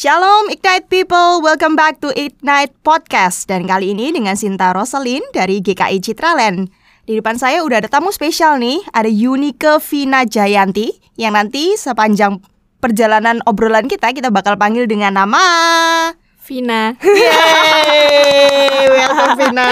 Shalom Ignite People, welcome back to Ignite Podcast. Dan kali ini dengan Sinta Rosalin dari GKI Citraland Di depan saya udah ada tamu spesial nih Ada Yunike Vina Jayanti Yang nanti sepanjang perjalanan obrolan kita Kita bakal panggil dengan nama Vina. Yeay, welcome Vina.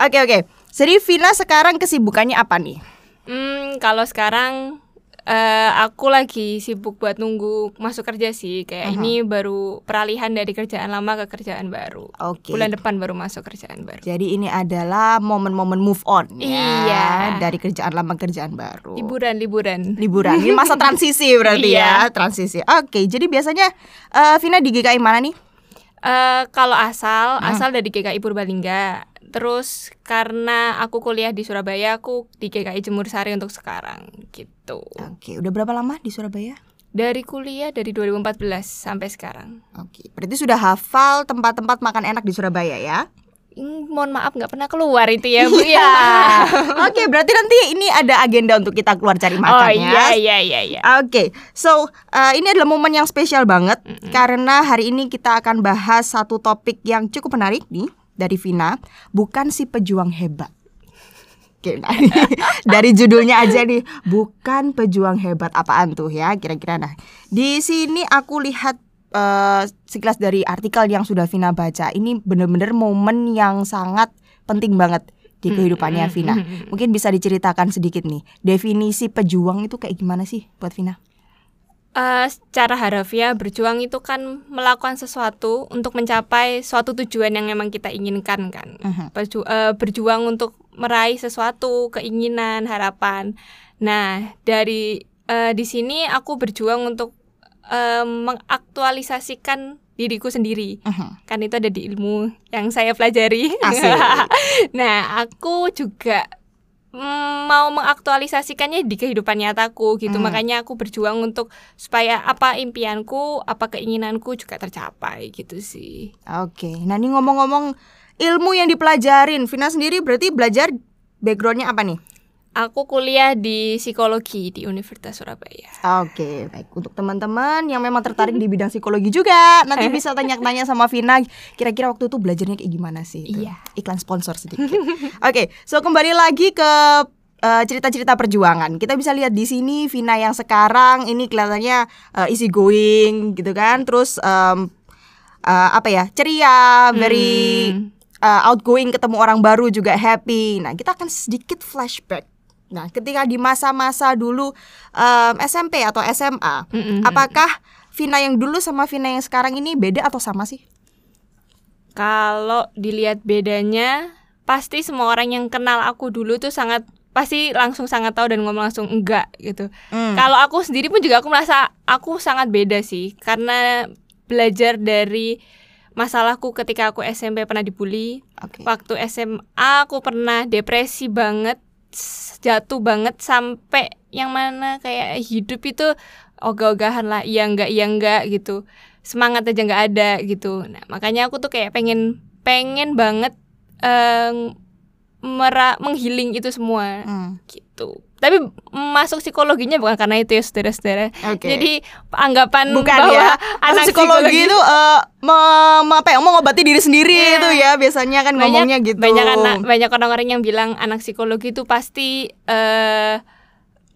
Oke oke, jadi Vina sekarang kesibukannya apa nih? Hmm, kalau sekarang eh, aku lagi sibuk buat nunggu masuk kerja sih. Kayak ini baru peralihan dari kerjaan lama ke kerjaan baru. Oke. Bulan depan baru masuk kerjaan baru. Jadi ini adalah momen-momen move on ya, Iya. dari kerjaan lama ke kerjaan baru. Liburan, liburan. Liburan. Ini masa transisi berarti ya, Iya. transisi. Oke, jadi biasanya eh, Vina di GKI mana nih? Eh, kalau asal, asal dari GKI Purbalingga. Terus karena aku kuliah di Surabaya, aku di GKI Jemur Sari untuk sekarang gitu. Oke, udah berapa lama di Surabaya? Dari kuliah dari 2014 sampai sekarang. Oke, berarti sudah hafal tempat-tempat makan enak di Surabaya ya? Hmm, mohon maaf nggak pernah keluar itu ya bu ya. Oke, berarti nanti ini ada agenda untuk kita keluar cari makan Oh ya. iya iya iya iya. Oke, so uh, ini adalah momen yang spesial banget karena hari ini kita akan bahas satu topik yang cukup menarik nih dari Vina, bukan si pejuang hebat. Nah, dari judulnya aja nih, bukan pejuang hebat apaan tuh ya kira-kira. Nah, di sini aku lihat uh, sekilas dari artikel yang sudah Vina baca, ini bener-bener momen yang sangat penting banget di kehidupannya Vina. Mungkin bisa diceritakan sedikit nih, definisi pejuang itu kayak gimana sih buat Vina? Eh, secara harafiah berjuang itu kan melakukan sesuatu untuk mencapai suatu tujuan yang memang kita inginkan kan. Mhm. Perju- eh, berjuang untuk meraih sesuatu keinginan harapan. Nah dari eh, di sini aku berjuang untuk eh, mengaktualisasikan diriku sendiri. Mhm. kan itu ada di ilmu yang saya pelajari. Nah, aku juga mau mengaktualisasikannya di kehidupan nyataku gitu. Hmm. Makanya aku berjuang untuk supaya apa impianku, apa keinginanku juga tercapai gitu sih. Oke, nah ini ngomong-ngomong ilmu yang dipelajarin, Vina sendiri berarti belajar backgroundnya apa nih? Aku kuliah di psikologi di Universitas Surabaya. Oke, baik untuk teman-teman yang memang tertarik di bidang psikologi juga, nanti bisa tanya-tanya sama Vina. Kira-kira waktu itu belajarnya kayak gimana sih? Itu Iya. Iklan sponsor sedikit. Oke, so kembali lagi ke eh, cerita-cerita perjuangan. Kita bisa lihat di sini Vina yang sekarang ini kelihatannya eh, easy going gitu kan, terus em, eh, apa ya ceria, very Hmm. uh, outgoing ketemu orang baru juga happy. Nah, kita akan sedikit flashback. Nah, ketika di masa-masa dulu um, SMP atau SMA, Mm-mm. apakah Vina yang dulu sama Vina yang sekarang ini beda atau sama sih? Kalau dilihat bedanya, pasti semua orang yang kenal aku dulu tuh sangat pasti langsung sangat tahu dan ngomong langsung enggak gitu. Hmm. Kalau aku sendiri pun juga aku merasa aku sangat beda sih karena belajar dari masalahku ketika aku SMP pernah dibully. Oke. Waktu SMA aku pernah depresi banget, jatuh banget sampai yang mana kayak hidup itu ogah-ogahan lah, iya enggak iya enggak gitu. Semangat aja nggak ada gitu. Nah, makanya aku tuh kayak pengen pengen banget em, mera menghealing itu semua Hmm. gitu. Tapi masuk psikologinya bukan karena itu ya saudara-saudara. Oke. Jadi anggapan Bukan bahwa ya. anak Masuk psikologi itu eh, me- me- apa ya, mengobati diri sendiri Iya. itu ya biasanya kan ngomongnya gitu. Banyak anak banyak orang-orang yang bilang anak psikologi itu pasti eh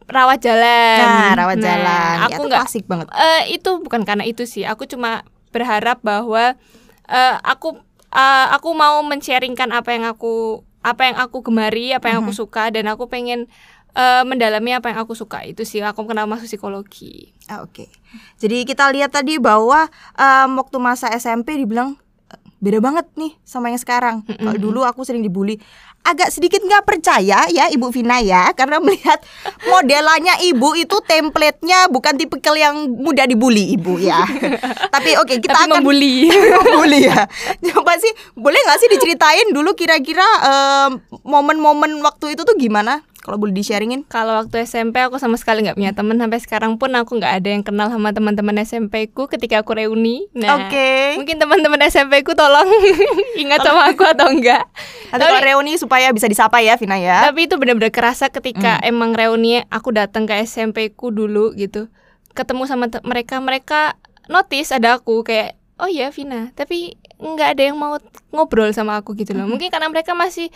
rawat jalan. Nah, rawat Nah, jalan. Ya, Aku nggak klasik banget. eh, itu bukan karena itu sih. Aku cuma berharap bahwa eh, aku eh, aku mau men-sharingkan apa yang aku apa yang aku gemari, apa yang aku suka dan aku pengen eh, mendalami apa yang aku suka itu sih. Aku kenapa masuk psikologi. Ah, Oke. Jadi kita lihat tadi bahwa em, waktu masa SMP dibilang "Eh, beda banget nih sama yang sekarang. Kalau dulu aku sering dibully. Agak sedikit nggak percaya ya Ibu Vina ya karena melihat modelannya Ibu itu template-nya bukan tipikal yang mudah dibully Ibu ya. Tapi oke kita Tapi akan membuli. membuli ya. Coba sih boleh nggak sih diceritain dulu kira-kira em, momen-momen waktu itu tuh gimana? Kalau boleh di-sharingin. Kalau waktu SMP aku sama sekali nggak punya teman sampai sekarang pun aku nggak ada yang kenal sama teman-teman SMP ku ketika aku reuni. Nah, Oke. mungkin teman-teman SMP ku tolong ingat sama aku atau enggak. Nanti kalau reuni supaya bisa disapa ya Vina ya. Tapi itu benar-benar kerasa ketika emang reuni aku datang ke SMP ku dulu gitu. Ketemu sama mereka, mereka notice ada aku kayak oh iya Vina tapi nggak ada yang mau ngobrol sama aku gitu loh mungkin karena mereka masih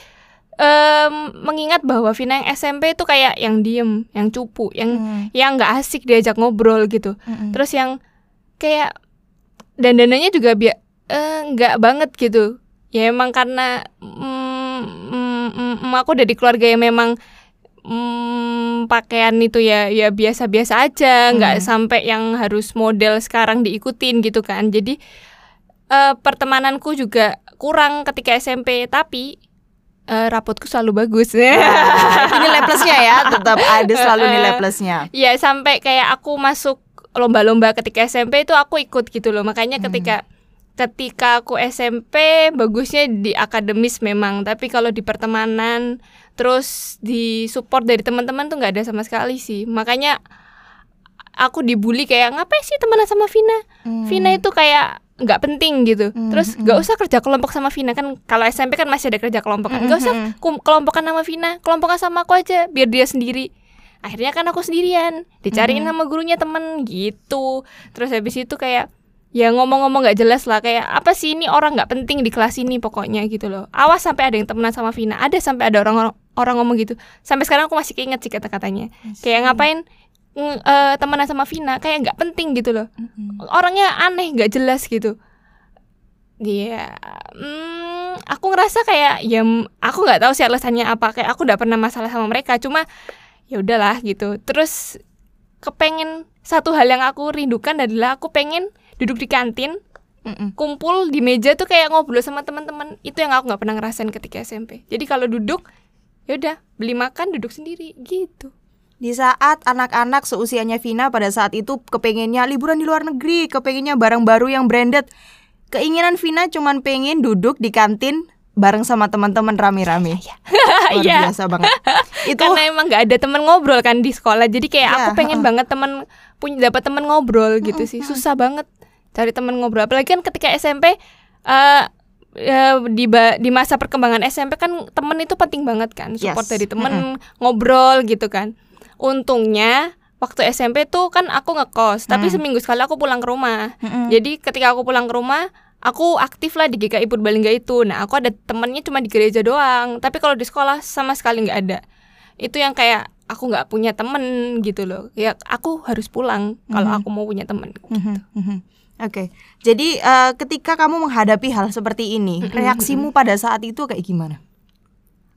em, mengingat bahwa Vina yang SMP itu kayak yang diem yang cupu yang Hmm. yang nggak asik diajak ngobrol gitu Mm-mm. terus yang kayak dandanannya juga biar nggak banget gitu ya emang karena mm, mm, mm, mm, aku dari keluarga yang memang mm, pakaian itu ya ya biasa-biasa aja nggak Hmm. sampai yang harus model sekarang diikutin gitu kan jadi eh, pertemananku juga kurang ketika SMP tapi eh, rapotku selalu bagus Nah, itu nilai plusnya ya, tetap ada selalu nilai plusnya. Ya sampai kayak aku masuk lomba-lomba ketika SMP itu aku ikut gitu loh. Makanya Hmm. ketika ketika aku SMP bagusnya di akademis memang, tapi kalau di pertemanan terus di support dari teman-teman tuh nggak ada sama sekali sih. Makanya aku dibully kayak ngapain sih temenan sama Vina? Hmm. Vina itu kayak nggak penting gitu. Hmm, Terus hmm. nggak usah kerja kelompok sama Vina kan kalau SMP kan masih ada kerja kelompok kan. Hmm, Nggak usah hmm. kum- kelompokan sama Vina, kelompokan sama aku aja biar dia sendiri. Akhirnya kan aku sendirian, dicariin Hmm. sama gurunya temen gitu. Terus habis itu kayak ya ngomong-ngomong nggak jelas lah kayak apa sih ini orang nggak penting di kelas ini pokoknya gitu loh. Awas sampai ada yang temenan sama Vina, ada sampai ada orang orang ngomong gitu. Sampai sekarang aku masih keinget sih kata-katanya. Kayak ngapain eh, temenan sama Vina kayak nggak penting gitu loh. Mm-mm. orangnya aneh nggak jelas gitu. Dia hmm, aku ngerasa kayak ya aku nggak tahu sih alasannya apa kayak aku udah pernah masalah sama mereka cuma ya udahlah gitu. Terus kepengen satu hal yang aku rindukan adalah aku pengen duduk di kantin Mm-mm. kumpul di meja tuh kayak ngobrol sama teman-teman. Itu yang aku nggak pernah ngerasain ketika SMP jadi kalau duduk ya udah beli makan duduk sendiri gitu Di saat anak-anak seusianya Vina pada saat itu kepengennya liburan di luar negeri, kepengennya barang baru yang branded. Keinginan Vina cuman pengen duduk di kantin bareng sama teman-teman rame-rame. Luar Iya. biasa banget. Itu karena emang nggak ada teman ngobrol kan di sekolah jadi kayak Iya, aku pengen banget teman punya dapat teman ngobrol gitu sih susah banget cari teman ngobrol apalagi kan ketika SMP eh eh, di di masa perkembangan SMP kan temen itu penting banget kan support Yes. dari temen ngobrol gitu kan untungnya waktu SMP tuh kan aku ngekos tapi Mm. seminggu sekali aku pulang ke rumah Mm-mm. jadi ketika aku pulang ke rumah aku aktif lah di GKI Purbalingga itu nah aku ada temennya cuma di gereja doang tapi kalau di sekolah sama sekali nggak ada itu yang kayak aku nggak punya temen gitu loh ya aku harus pulang kalau Mhm. aku mau punya temen Mhm, mhm. Oke, jadi eh, ketika kamu menghadapi hal seperti ini, Mm-mm, reaksimu pada saat itu kayak gimana?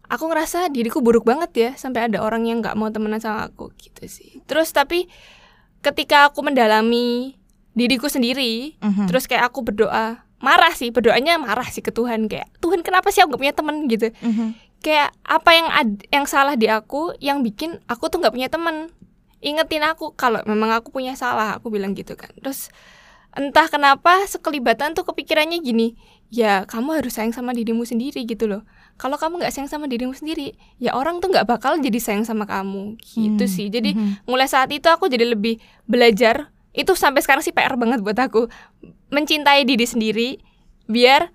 Aku ngerasa diriku buruk banget ya sampai ada orang yang nggak mau temenan sama aku gitu sih. Terus tapi ketika aku mendalami diriku sendiri Mhm. terus kayak aku berdoa marah sih berdoanya marah sih ke Tuhan kayak Tuhan kenapa sih aku gak punya temen gitu. Mhm. kayak apa yang ad- yang salah di aku yang bikin aku tuh nggak punya temen ingetin aku kalau memang aku punya salah aku bilang gitu kan. Terus entah kenapa sekelibatan tuh kepikirannya gini ya kamu harus sayang sama dirimu sendiri gitu loh kalau kamu nggak sayang sama dirimu sendiri ya orang tuh nggak bakal jadi sayang sama kamu. Gitu Hmm, sih. Jadi mhm. mulai saat itu aku jadi lebih belajar. Itu sampai sekarang sih PR banget buat aku. Mencintai diri sendiri biar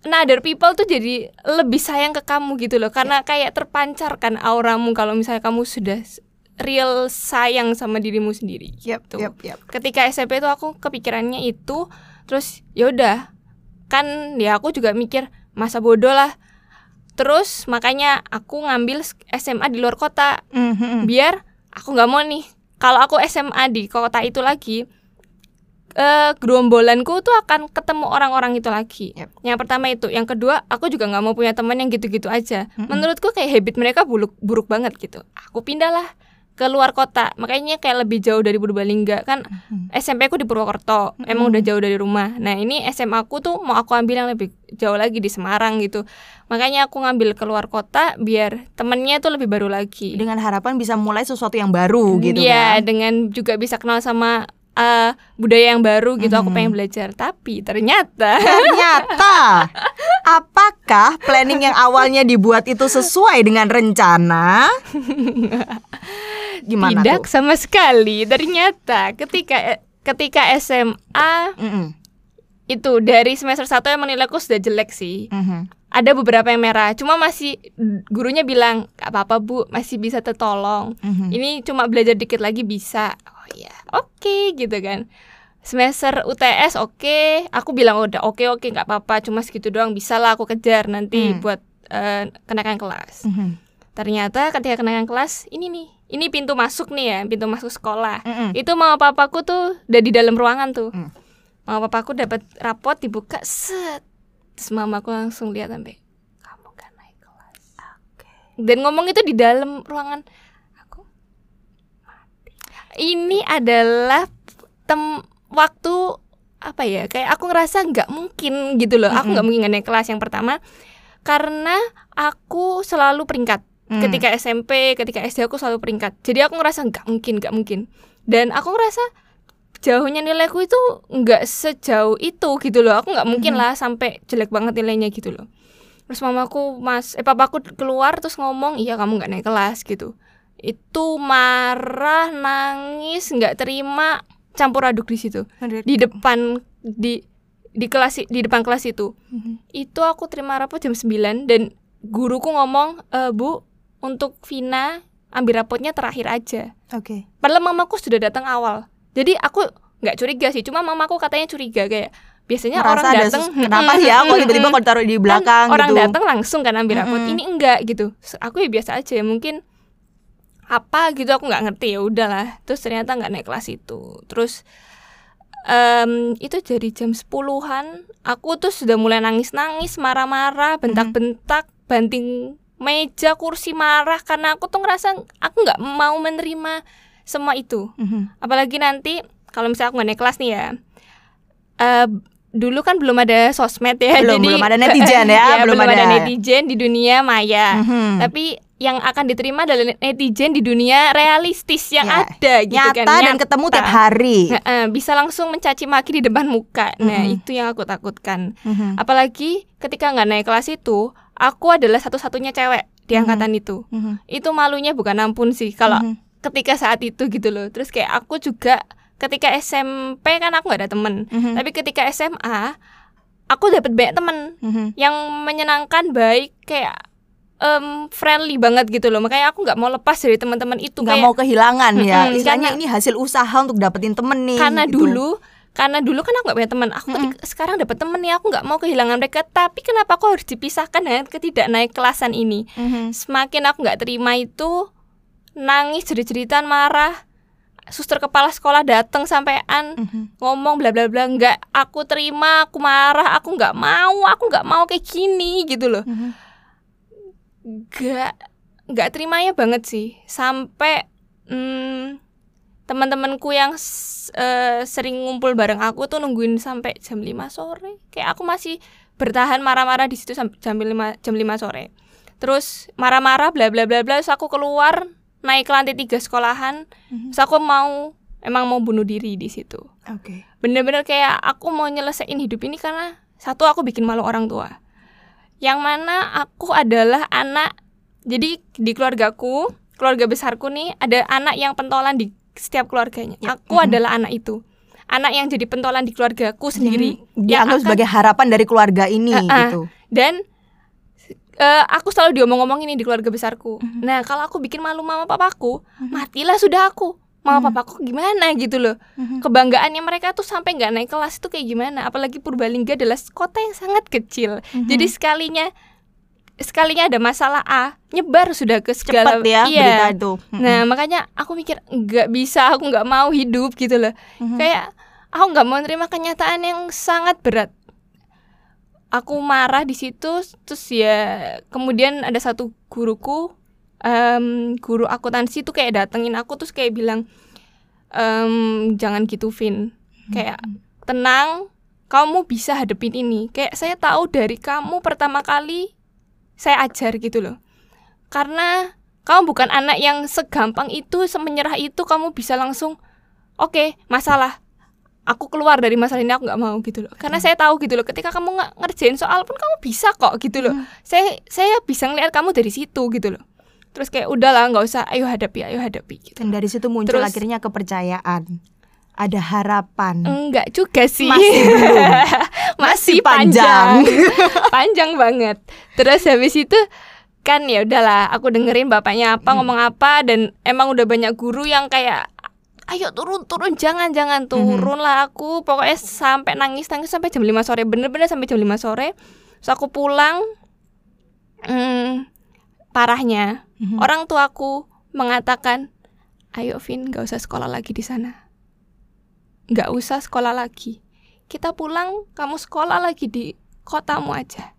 nah other people tuh jadi lebih sayang ke kamu gitu loh. Karena kayak terpancarkan auramu kalau misalnya kamu sudah real sayang sama dirimu sendiri Yap, gitu. yap, yap. ketika SMP itu aku kepikirannya itu terus ya udah kan ya aku juga mikir masa bodoh lah terus makanya aku ngambil SMA di luar kota Mhm. biar aku nggak mau nih kalau aku SMA di kota itu lagi eh gerombolanku tuh akan ketemu orang-orang itu lagi Yap. yang pertama itu yang kedua aku juga nggak mau punya teman yang gitu-gitu aja Mm-mm. menurutku kayak habit mereka buruk buruk banget gitu aku pindahlah ke luar kota makanya kayak lebih jauh dari Purbalingga kan Mhm. SMP aku di Purwokerto emang udah jauh dari rumah nah ini SMA aku tuh mau aku ambil yang lebih jauh lagi di Semarang gitu makanya aku ngambil keluar kota biar temennya tuh lebih baru lagi Dengan harapan bisa mulai sesuatu yang baru gitu Iya, kan. dengan juga bisa kenal sama eh, budaya yang baru gitu. Aku Mhm. pengen belajar, tapi ternyata Ternyata apakah planning yang awalnya dibuat itu sesuai dengan rencana? Gimana tidak tuh? sama sekali. Ternyata ketika ketika SMA Mm-mm. itu dari semester 1 emang nilaiku sudah jelek sih. Mhm. Ada beberapa yang merah, cuma masih gurunya bilang, "Gak apa-apa, Bu, masih bisa tertolong." Mhm. Ini cuma belajar dikit lagi bisa. Oh iya, oke gitu kan. semester UTS oke aku bilang udah oke oke nggak apa-apa cuma segitu doang bisa lah aku kejar nanti Hmm. buat eh, kenaikan kelas Mhm. ternyata ketika kenaikan kelas ini nih ini pintu masuk nih ya pintu masuk sekolah. Mm-mm. itu mama papaku tuh udah di dalam ruangan tuh. Hmm. mama papaku dapat rapot dibuka set. Terus mamaku langsung lihat sampai kamu gak naik kelas. Dan ngomong itu di dalam ruangan. Aku mati. ini adalah tem waktu apa ya kayak aku ngerasa nggak mungkin gitu loh. Aku nggak mungkin naik kelas yang pertama. Karena aku selalu peringkat Hmm. ketika SMP ketika SD aku selalu peringkat. Jadi aku ngerasa nggak mungkin nggak mungkin. Dan aku ngerasa jauhnya nilaiku itu nggak sejauh itu gitu loh. Aku nggak mungkin lah sampai jelek banget nilainya gitu loh. Terus mamaku mas eh papaku keluar terus ngomong iya kamu nggak naik kelas gitu. Itu marah nangis nggak terima campur aduk di situ. Di depan di di kelas di depan kelas itu. Mhm. itu aku terima rapot jam 9 dan guruku ngomong e, bu untuk Vina ambil rapotnya terakhir aja. Oke. padahal mamaku sudah datang awal. Jadi aku nggak curiga sih cuma mamaku katanya curiga kayak biasanya Merasa orang datang kenapa sih ya tiba-tiba kok ditaruh di belakang kan orang gitu. datang langsung kan ambil rapot. Ini enggak gitu. Aku ya biasa aja ya mungkin apa gitu aku nggak ngerti ya udahlah. Terus ternyata nggak naik kelas itu. Terus em, itu jadi jam 10-an aku tuh sudah mulai nangis-nangis marah-marah bentak-bentak banting meja kursi marah karena aku tuh ngerasa aku nggak mau menerima semua itu Mhm. apalagi nanti kalau misalnya aku nggak naik kelas nih ya eh dulu kan belum ada sosmed ya Belum, jadi belum ada netizen ya, belum belum, ada. ada. netizen di dunia maya Mhm. tapi yang akan diterima adalah netizen di dunia realistis yang Ya, ada gitu Nyata kan dan ketemu tiap hari. Heeh, bisa langsung mencaci maki di depan muka nah Mhm. itu yang aku takutkan Mhm. apalagi ketika nggak naik kelas itu aku adalah satu-satunya cewek di Mhm. angkatan itu Mhm. itu malunya bukan ampun sih kalau Mhm. ketika saat itu gitu loh terus kayak aku juga ketika SMP kan aku nggak ada temen Mhm. tapi ketika SMA aku dapat banyak temen Mhm. yang menyenangkan baik kayak em, friendly banget gitu loh makanya aku nggak mau lepas dari teman-teman itu nggak mau kehilangan ya Mm-mm, istilahnya karena- ini hasil usaha untuk dapetin temen nih karena gitu. dulu karena dulu kan aku nggak punya teman. Aku ketika- sekarang dapat temen nih aku nggak mau kehilangan mereka. Tapi kenapa aku harus dipisahkan dengan ketidak naik kelasan ini? Mhm. semakin aku nggak terima itu nangis jerit-jeritan marah. Suster kepala sekolah datang sampean Mhm. ngomong bla bla bla nggak aku terima aku marah aku nggak mau aku nggak mau kayak gini gitu loh. Mhm. nggak nggak terimanya banget sih. Sampai hmm, teman-temanku yang eh, sering ngumpul bareng aku tuh nungguin sampai jam 5 sore kayak aku masih bertahan marah-marah di situ sampai jam 5 jam 5 sore terus marah-marah bla bla bla bla terus aku keluar naik ke lantai tiga sekolahan Mhm. terus aku mau emang mau bunuh diri di situ Oke. bener-bener kayak aku mau nyelesain hidup ini karena satu aku bikin malu orang tua yang mana aku adalah anak jadi di keluargaku keluarga besarku nih ada anak yang pentolan di setiap keluarganya Ya. aku Mhm. adalah anak itu anak yang jadi pentolan di keluargaku sendiri Mhm. dianggap akan- sebagai harapan dari keluarga ini Eh, eh. gitu dan eh, aku selalu diomong-omongin nih di keluarga besarku Mhm. nah kalau aku bikin malu mama papaku matilah sudah aku mama Mhm. papaku gimana gitu loh Mhm. kebanggaannya mereka tuh sampai nggak naik kelas itu kayak gimana apalagi Purbalingga adalah kota yang sangat kecil Mhm. jadi sekalinya sekalinya ada masalah A nyebar sudah ke segala cepet ya iya. berita itu. Mhm. nah makanya aku mikir nggak bisa aku nggak mau hidup gitu loh. Mhm. kayak aku nggak mau terima kenyataan yang sangat berat. Aku marah di situ terus ya kemudian ada satu guruku em, guru akuntansi tuh kayak datengin aku terus kayak bilang em, jangan gitu Vin. Kayak tenang kamu bisa hadepin ini. Kayak saya tahu dari kamu pertama kali saya ajar gitu loh. Karena kamu bukan anak yang segampang itu semenyerah itu kamu bisa langsung oke masalah. Aku keluar dari masalah ini aku nggak mau gitu loh. Karena saya tahu gitu loh ketika kamu nggak ngerjain soal pun kamu bisa kok gitu loh. Hmm. saya saya bisa ngeliat kamu dari situ gitu loh. Terus kayak udahlah nggak usah ayo hadapi ayo hadapi gitu. Dan dari situ muncul Terus- akhirnya kepercayaan. Ada harapan. Enggak juga sih. Masih belum. masih panjang. panjang. panjang banget. Terus habis itu kan ya udahlah aku dengerin bapaknya apa Hmm. ngomong apa dan emang udah banyak guru yang kayak ayo turun turun jangan jangan turun lah aku. Pokoknya sampai nangis nangis sampai jam 5 sore bener-bener sampai jam 5 sore. Terus aku pulang hmm, parahnya Mhm. orang tuaku mengatakan ayo Vin gak usah sekolah lagi di sana. Nggak usah sekolah lagi kita pulang kamu sekolah lagi di kotamu aja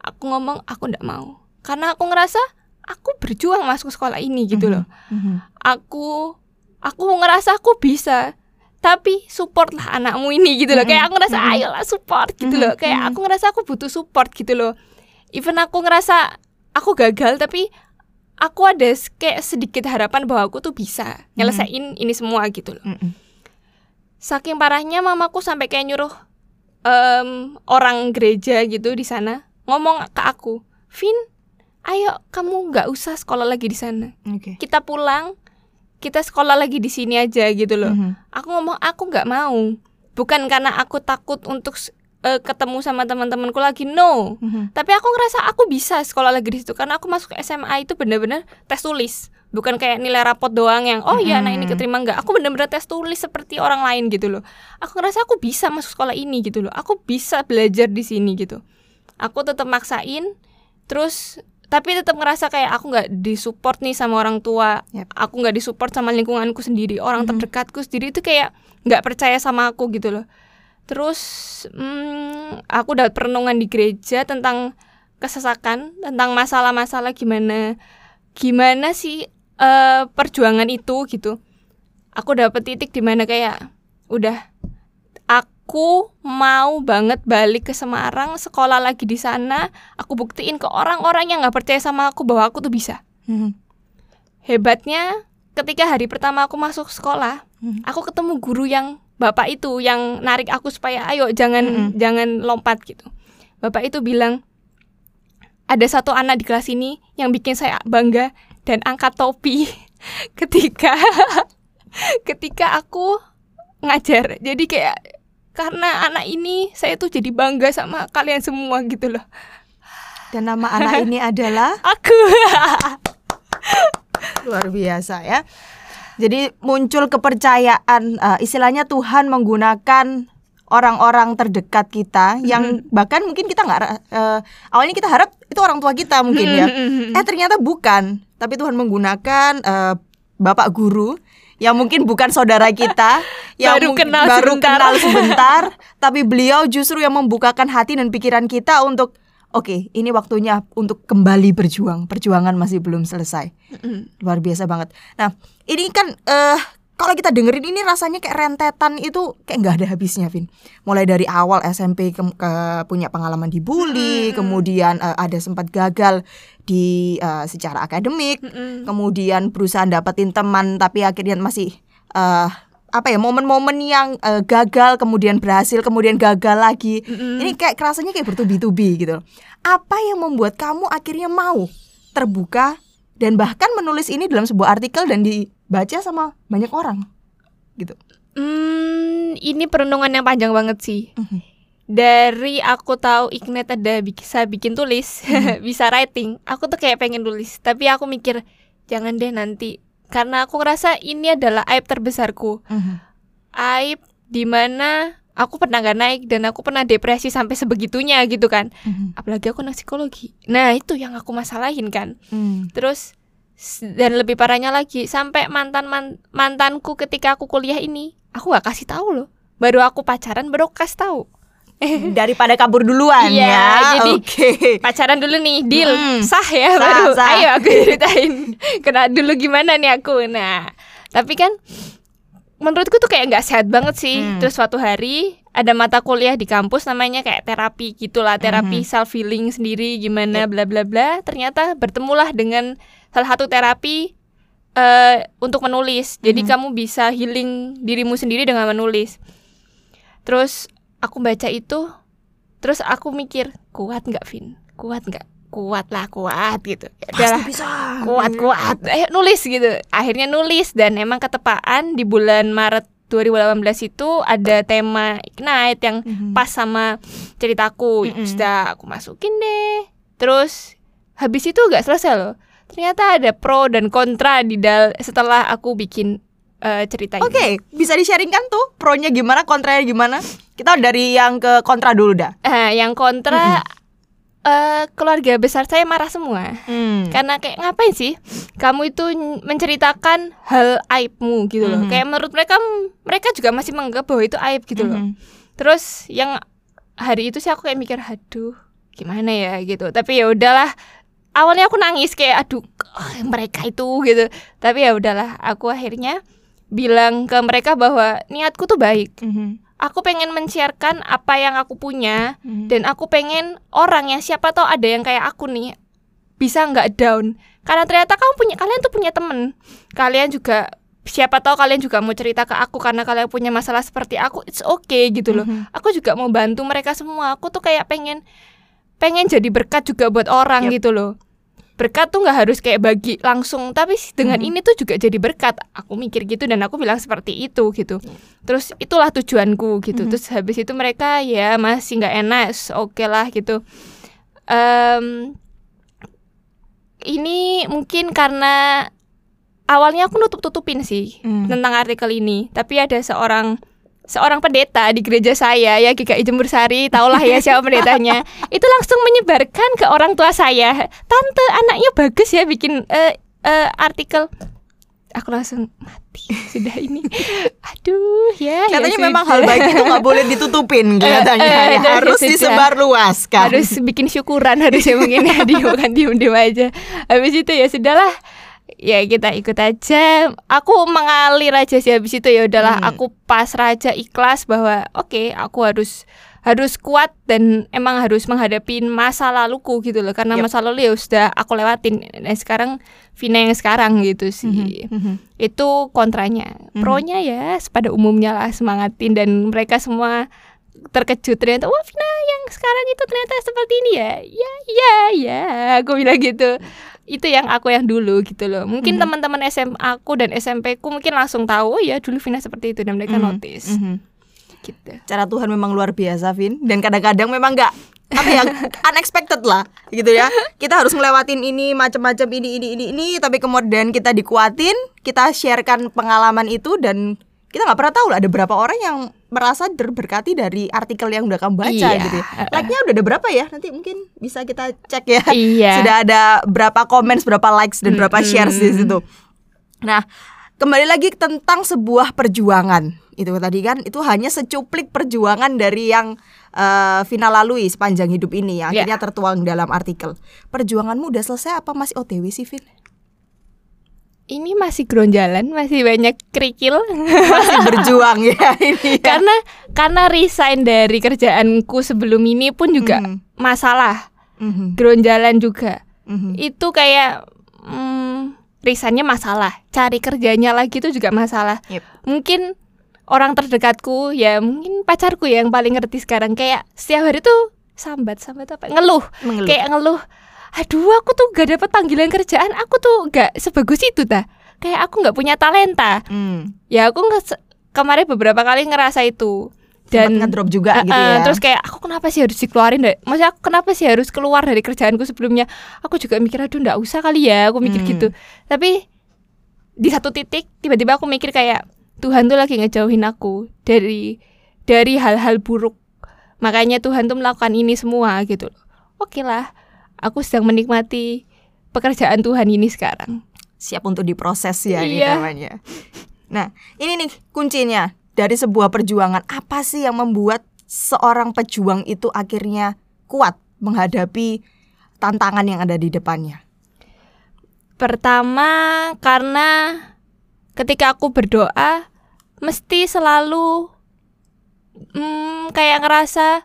aku ngomong aku ndak mau karena aku ngerasa aku berjuang masuk sekolah ini gitu loh Mhm. aku aku ngerasa aku bisa tapi support lah anakmu ini gitu loh Mhm, kayak aku ngerasa mhm. ayolah support gitu Mhm, loh kayak mhm. aku ngerasa aku butuh support gitu loh even aku ngerasa aku gagal tapi aku ada kayak sedikit harapan bahwa aku tuh bisa nyelesain ini semua gitu loh Mhm. Saking parahnya mamaku sampai kayak nyuruh em, orang gereja gitu di sana ngomong ke aku Vin ayo kamu nggak usah sekolah lagi di sana Oke. kita pulang kita sekolah lagi di sini aja gitu loh Mhm. aku ngomong aku nggak mau bukan karena aku takut untuk eh, ketemu sama teman-temanku lagi no Mhm. tapi aku ngerasa aku bisa sekolah lagi di situ karena aku masuk SMA itu bener-bener tes tulis bukan kayak nilai rapot doang yang oh ya anak ini keterima nggak. Aku bener-bener tes tulis seperti orang lain gitu loh. Aku ngerasa aku bisa masuk sekolah ini gitu loh. Aku bisa belajar di sini gitu. Aku tetap maksain terus tapi tetap ngerasa kayak aku nggak disupport nih sama orang tua. Yap. aku nggak disupport sama lingkunganku sendiri orang Mhm. terdekatku sendiri itu kayak nggak percaya sama aku gitu loh. Terus hmm, aku dapat perenungan di gereja tentang kesesakan tentang masalah-masalah gimana gimana sih eh, perjuangan itu gitu aku dapet titik di mana kayak udah aku mau banget balik ke Semarang sekolah lagi di sana aku buktiin ke orang-orang yang nggak percaya sama aku bahwa aku tuh bisa Mhm. hebatnya ketika hari pertama aku masuk sekolah Mhm. aku ketemu guru yang bapak itu yang narik aku supaya ayo jangan Mm-mm. jangan lompat gitu bapak itu bilang ada satu anak di kelas ini yang bikin saya bangga dan angkat topi ketika ketika aku ngajar. Jadi kayak karena anak ini saya tuh jadi bangga sama kalian semua gitu loh. Dan nama anak ini adalah? Aku. Luar biasa ya. Jadi muncul kepercayaan eh, istilahnya Tuhan menggunakan orang-orang terdekat kita yang bahkan mungkin kita nggak eh, awalnya kita harap itu orang tua kita mungkin ya. Eh ternyata bukan, tapi Tuhan menggunakan eh, bapak guru yang mungkin bukan saudara kita, yang Baru mungkin kenal baru sebentar. kenal sebentar, tapi beliau justru yang membukakan hati dan pikiran kita untuk oke, ini waktunya untuk kembali berjuang. Perjuangan masih belum selesai. Luar biasa banget. Nah, ini kan eh kalau kita dengerin ini rasanya kayak rentetan itu kayak nggak ada habisnya, Vin. Mulai dari awal SMP ke, ke- punya pengalaman dibully, kemudian eh, ada sempat gagal di eh, secara akademik, kemudian berusaha dapetin teman tapi akhirnya masih eh apa ya momen-momen yang eh, gagal kemudian berhasil kemudian gagal lagi. Ini kayak kerasanya kayak bertubi-tubi gitu apa yang membuat kamu akhirnya mau terbuka dan bahkan menulis ini dalam sebuah artikel dan dibaca sama banyak orang gitu Hmm, ini perenungan yang panjang banget sih. Mhm. Dari aku tahu Ignite ada bisa bikin tulis, bisa writing. Aku tuh kayak pengen tulis, tapi aku mikir jangan deh nanti. Karena aku ngerasa ini adalah aib terbesarku. Aib di mana aku pernah gak naik dan aku pernah depresi sampai sebegitunya gitu kan. Apalagi aku anak psikologi. Nah itu yang aku masalahin kan. Hmm. Terus dan lebih parahnya lagi sampai mantan man- mantanku ketika aku kuliah ini aku nggak kasih tahu loh. Baru aku pacaran baru aku kasih tahu. daripada kabur duluan Iya, ya jadi oke Pacaran dulu nih, deal. Hmm. Sah ya Sah, baru. sah. Ayo aku ceritain. Kena dulu gimana nih aku. Nah, tapi kan menurutku tuh kayak nggak sehat banget sih. Hmm. Terus suatu hari ada mata kuliah di kampus namanya kayak terapi gitulah, terapi Mhm. self healing sendiri gimana bla bla bla. Ternyata bertemulah dengan salah satu terapi eh untuk menulis. Jadi Mhm. kamu bisa healing dirimu sendiri dengan menulis. Terus aku baca itu, terus aku mikir kuat nggak Vin? Kuat nggak? Kuat lah kuat gitu. Ya pasti bisa kuat kuat ayo nulis gitu akhirnya nulis dan emang ketepaan di bulan Maret 2018 itu ada tema Ignite yang Mhm. pas sama ceritaku Mm-mm. sudah aku masukin deh terus habis itu gak selesai loh ternyata ada pro dan kontra di dal setelah aku bikin eh, cerita ini. Oke, bisa di-sharingkan tuh pronya gimana, kontranya gimana? Kita dari yang ke kontra dulu dah. Eh, yang kontra eh, keluarga besar saya marah semua. Hmm. Karena kayak ngapain sih kamu itu menceritakan hal aibmu gitu loh. Mhm. Kayak menurut mereka mereka juga masih menganggap bahwa itu aib gitu loh. Mhm. Terus yang hari itu sih aku kayak mikir, aduh, gimana ya gitu. Tapi ya udahlah. Awalnya aku nangis kayak aduh ah, mereka itu gitu. Tapi ya udahlah, aku akhirnya bilang ke mereka bahwa niatku tuh baik. Mhm. Aku pengen men-sharekan apa yang aku punya Mhm. dan aku pengen orang yang siapa tahu ada yang kayak aku nih bisa nggak down karena ternyata kamu punya kalian tuh punya temen kalian juga siapa tahu kalian juga mau cerita ke aku karena kalian punya masalah seperti aku it's okay gitu loh Mhm. aku juga mau bantu mereka semua aku tuh kayak pengen pengen jadi berkat juga buat orang Yep. gitu loh berkat tuh nggak harus kayak bagi langsung tapi dengan Mhm. ini tuh juga jadi berkat aku mikir gitu dan aku bilang seperti itu gitu terus itulah tujuanku gitu Mhm. terus habis itu mereka ya masih nggak enak oke lah gitu Em, ini mungkin karena awalnya aku nutup tutupin sih Hmm. tentang artikel ini tapi ada seorang seorang pendeta di gereja saya ya GKI Jember Sari tahulah ya siapa pendetanya. Itu langsung menyebarkan ke orang tua saya. Tante anaknya bagus ya bikin eh, eh, artikel. Aku langsung mati sudah ini. Aduh ya ya Katanya memang hal baik itu nggak boleh ditutupin katanya. eh, Ya, ya harus sudah. disebarluaskan. harus bikin syukuran harusnya mungkin. Ya kan diem diem aja. Habis itu ya sudahlah ya kita ikut aja. Aku mengalir aja sih habis itu ya. Udahlah Hmm. aku pasrah aja ikhlas bahwa oke aku harus harus kuat dan emang harus menghadapi masa laluku gitu loh. Karena Yep. masa lalu ya sudah aku lewatin. Nah sekarang Vina yang sekarang gitu sih. Mhm. itu kontranya. Mhm. pronya ya pada umumnya lah semangatin dan mereka semua terkejut. Ternyata wah Vina yang sekarang itu ternyata seperti ini ya? Ya ya ya aku bilang gitu itu yang aku yang dulu gitu loh mungkin Mhm. teman-teman SMA aku dan SMP ku mungkin langsung tahu oh ya dulu Vina seperti itu dan mereka Mhm. notice Mhm. gitu Cara Tuhan memang luar biasa, Vin. Dan kadang-kadang memang nggak apa ya unexpected lah gitu ya kita harus ngelewatin ini macam-macam ini ini ini ini tapi kemudian kita dikuatin kita sharekan pengalaman itu dan kita nggak pernah tahu lah ada berapa orang yang merasa terberkati dari artikel yang udah kamu baca Iya. gitu ya. like-nya udah ada berapa ya nanti mungkin bisa kita cek ya Iya. sudah ada berapa comments berapa likes dan berapa Mm-mm. shares di situ nah kembali lagi tentang sebuah perjuangan itu tadi kan itu hanya secuplik perjuangan dari yang eh, Vina lalui sepanjang hidup ini yang Ya. akhirnya tertuang dalam artikel perjuanganmu udah selesai apa masih OTW sih Vin ini masih geronjalan masih banyak kerikil masih berjuang ya ini ya. karena karena resign dari kerjaanku sebelum ini pun juga Mhm. masalah Mhm, geronjalan juga mhm. itu kayak hmm, resignnya masalah cari kerjanya lagi itu juga masalah Yep. mungkin orang terdekatku ya mungkin pacarku yang paling ngerti sekarang kayak setiap hari tuh sambat sambat apa ngeluh Mengeluh. kayak ngeluh aduh aku tuh gak dapat panggilan kerjaan. Aku tuh gak sebagus itu ta kayak aku nggak punya talenta. Hmm. ya aku nggak kemarin beberapa kali ngerasa itu. Dan ngedrop juga Eh, gitu ya? terus kayak aku kenapa sih harus dikeluarin deh? Maksudnya aku kenapa sih harus keluar dari kerjaanku sebelumnya? Aku juga mikir aduh nggak usah kali ya aku mikir Hmm. gitu. Tapi di satu titik tiba-tiba aku mikir kayak Tuhan tuh lagi ngejauhin aku dari dari hal-hal buruk. Makanya Tuhan tuh melakukan ini semua gitu. Loh oke lah aku sedang menikmati pekerjaan Tuhan ini sekarang siap untuk diproses ya ini Iya. namanya. Nah, ini nih kuncinya dari sebuah perjuangan apa sih yang membuat seorang pejuang itu akhirnya kuat menghadapi tantangan yang ada di depannya. Pertama karena ketika aku berdoa mesti selalu hmm, kayak ngerasa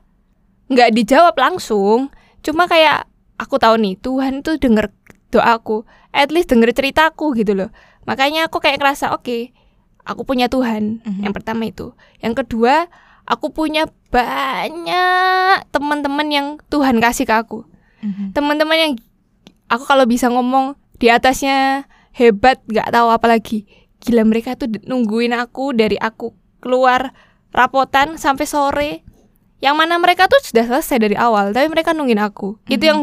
nggak dijawab langsung. Cuma kayak aku tahu nih Tuhan tuh denger doaku, at least denger ceritaku gitu loh. Makanya aku kayak ngerasa oke, aku punya Tuhan. Mhm. Yang pertama itu. Yang kedua, aku punya banyak teman-teman yang Tuhan kasih ke aku teman-teman yang aku kalau bisa ngomong di atasnya hebat nggak tahu apa lagi gila mereka tuh nungguin aku dari aku keluar rapotan sampai sore yang mana mereka tuh sudah selesai dari awal tapi mereka nungguin aku itu Mhm. yang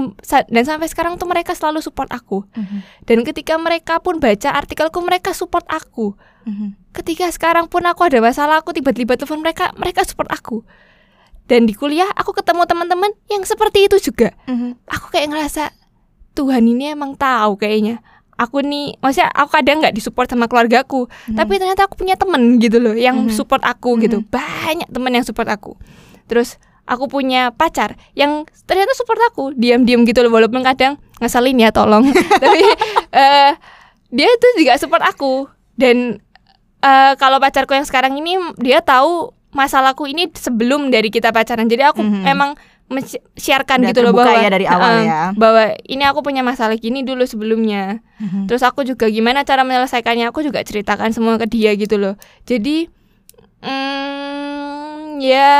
dan sampai sekarang tuh mereka selalu support aku Mhm. dan ketika mereka pun baca artikelku mereka support aku Mhm. ketika sekarang pun aku ada masalah aku tiba-tiba telepon mereka mereka support aku dan di kuliah aku ketemu teman-teman yang seperti itu juga Mhm. aku kayak ngerasa Tuhan ini emang tahu kayaknya aku nih maksudnya aku kadang nggak disupport sama keluargaku tapi ternyata aku punya temen gitu loh yang Mhm. support aku gitu Mhm. banyak temen yang support aku terus aku punya pacar yang ternyata support aku diam-diam gitu loh walaupun kadang ngeselin ya tolong tapi eh, dia tuh juga support aku dan eh, kalau pacarku yang sekarang ini dia tahu masalahku ini sebelum dari kita pacaran jadi aku Mhm. emang men-sharekan Udah gitu loh bahwa ya dari awal eh, ya. bahwa ini aku punya masalah gini dulu sebelumnya Mhm. Terus aku juga gimana cara menyelesaikannya aku juga ceritakan semua ke dia gitu loh. Jadi mm, ya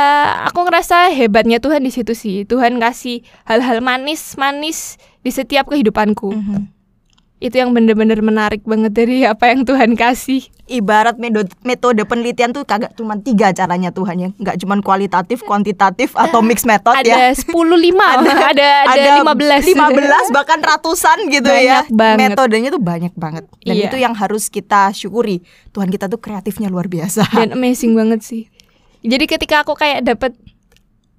aku ngerasa hebatnya Tuhan di situ sih. Tuhan kasih hal-hal manis-manis di setiap kehidupanku. Mhm. Itu yang bener-bener menarik banget dari apa yang Tuhan kasih. Ibarat metode, penelitian tuh kagak cuma tiga caranya Tuhan ya, nggak cuma kualitatif, kuantitatif atau mix method ya. Ada 10 lima, ada ada, 15. 15 bahkan ratusan gitu ya. Banyak banget. Metodenya tuh banyak banget. Dan Iya. itu yang harus kita syukuri. Tuhan kita tuh kreatifnya luar biasa. dan amazing banget sih. Jadi ketika aku kayak dapet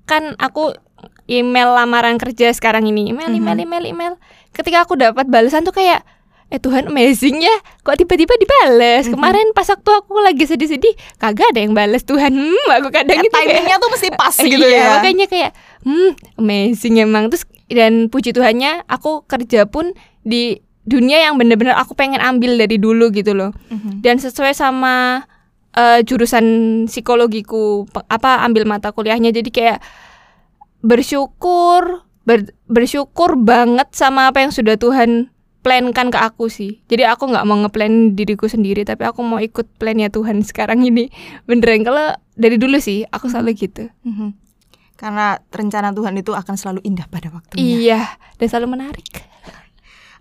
kan aku email lamaran kerja sekarang ini email email Mhm. email email. Ketika aku dapat balasan tuh kayak eh Tuhan amazing ya kok tiba-tiba dibales Mhm. kemarin pas waktu aku lagi sedih-sedih kagak ada yang bales Tuhan hmm, aku kadang Ya, itu kayak timingnya tuh mesti pas gitu iya, ya. makanya kayak hmm amazing emang terus dan puji Tuhannya aku kerja pun di dunia yang bener-bener aku pengen ambil dari dulu gitu loh Mhm. dan sesuai sama eh, jurusan psikologiku apa ambil mata kuliahnya jadi kayak bersyukur ber- bersyukur banget sama apa yang sudah Tuhan plankan ke aku sih jadi aku nggak mau ngeplan diriku sendiri tapi aku mau ikut plannya Tuhan sekarang ini beneran kalau dari dulu sih aku selalu gitu Mhm. Karena rencana Tuhan itu akan selalu indah pada waktunya. iya dan selalu menarik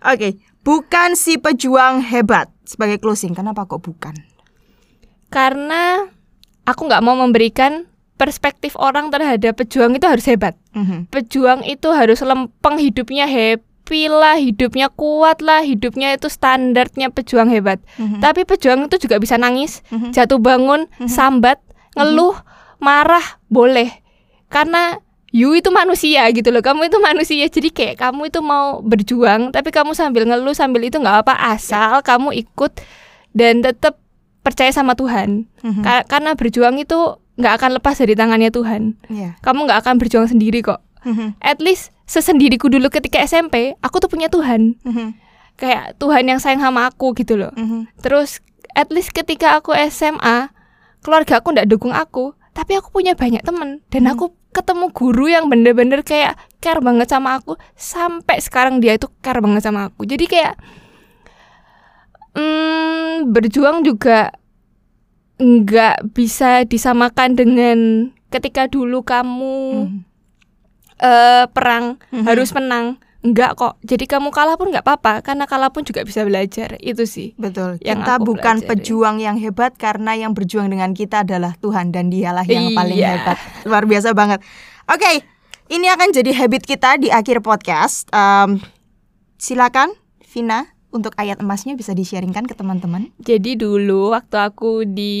Oke, bukan si pejuang hebat sebagai closing. Kenapa kok bukan? Karena aku nggak mau memberikan perspektif orang terhadap pejuang itu harus hebat Mhm. pejuang itu harus lempeng hidupnya happy lah hidupnya kuat lah hidupnya itu standarnya pejuang hebat Mhm. tapi pejuang itu juga bisa nangis Mhm. jatuh bangun Mhm. sambat ngeluh marah boleh karena you itu manusia gitu loh kamu itu manusia jadi kayak kamu itu mau berjuang tapi kamu sambil ngeluh sambil itu nggak apa asal kamu ikut dan tetap percaya sama Tuhan Mhm. Ka- karena berjuang itu nggak akan lepas dari tangannya Tuhan Iya. kamu nggak akan berjuang sendiri kok Mhm. at least sesendiriku dulu ketika SMP aku tuh punya Tuhan Mhm. kayak Tuhan yang sayang sama aku gitu loh Mhm. terus at least ketika aku SMA keluarga aku ndak dukung aku tapi aku punya banyak temen dan Hmm. aku ketemu guru yang bener-bener kayak care banget sama aku sampai sekarang dia itu care banget sama aku jadi kayak hmm, berjuang juga nggak bisa disamakan dengan ketika dulu kamu Mhm. eh, perang Mhm. harus menang enggak kok jadi kamu kalah pun nggak apa-apa karena kalah pun juga bisa belajar itu sih Betul. yang kita bukan pelajari. pejuang yang hebat karena yang berjuang dengan kita adalah Tuhan dan dialah yang paling Iya. hebat. Luar biasa banget. Oke, ini akan jadi habit kita di akhir podcast. Em, silakan Vina untuk ayat emasnya bisa di-sharingkan ke teman-teman. Jadi dulu waktu aku di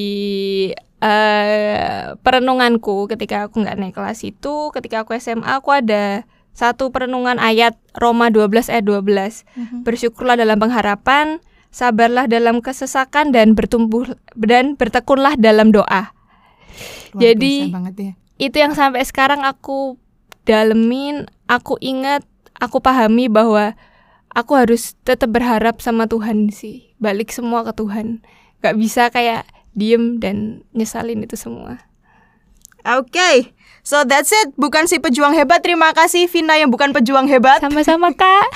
eh perenunganku ketika aku nggak naik kelas itu, ketika aku SMA aku ada satu perenungan ayat Roma 12 ayat 12. Bersyukurlah dalam pengharapan, sabarlah dalam kesesakan dan bertumbuh dan bertekunlah dalam doa. Luar Jadi- ya. Itu yang sampai sekarang aku dalemin, aku ingat, aku pahami bahwa aku harus tetap berharap sama Tuhan sih. Balik semua ke Tuhan. Gak bisa kayak diem dan nyesalin itu semua. Oke. So that's it. Bukan si pejuang hebat. Terima kasih Vina yang bukan pejuang hebat. Sama-sama kak.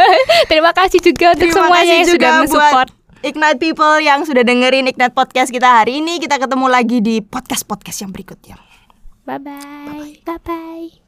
Terima kasih juga untuk Terima semuanya yang juga sudah mensupport. buat Ignite People yang sudah dengerin Ignite Podcast kita hari ini. Kita ketemu lagi di podcast-podcast yang berikutnya. Bye bye. Bye bye.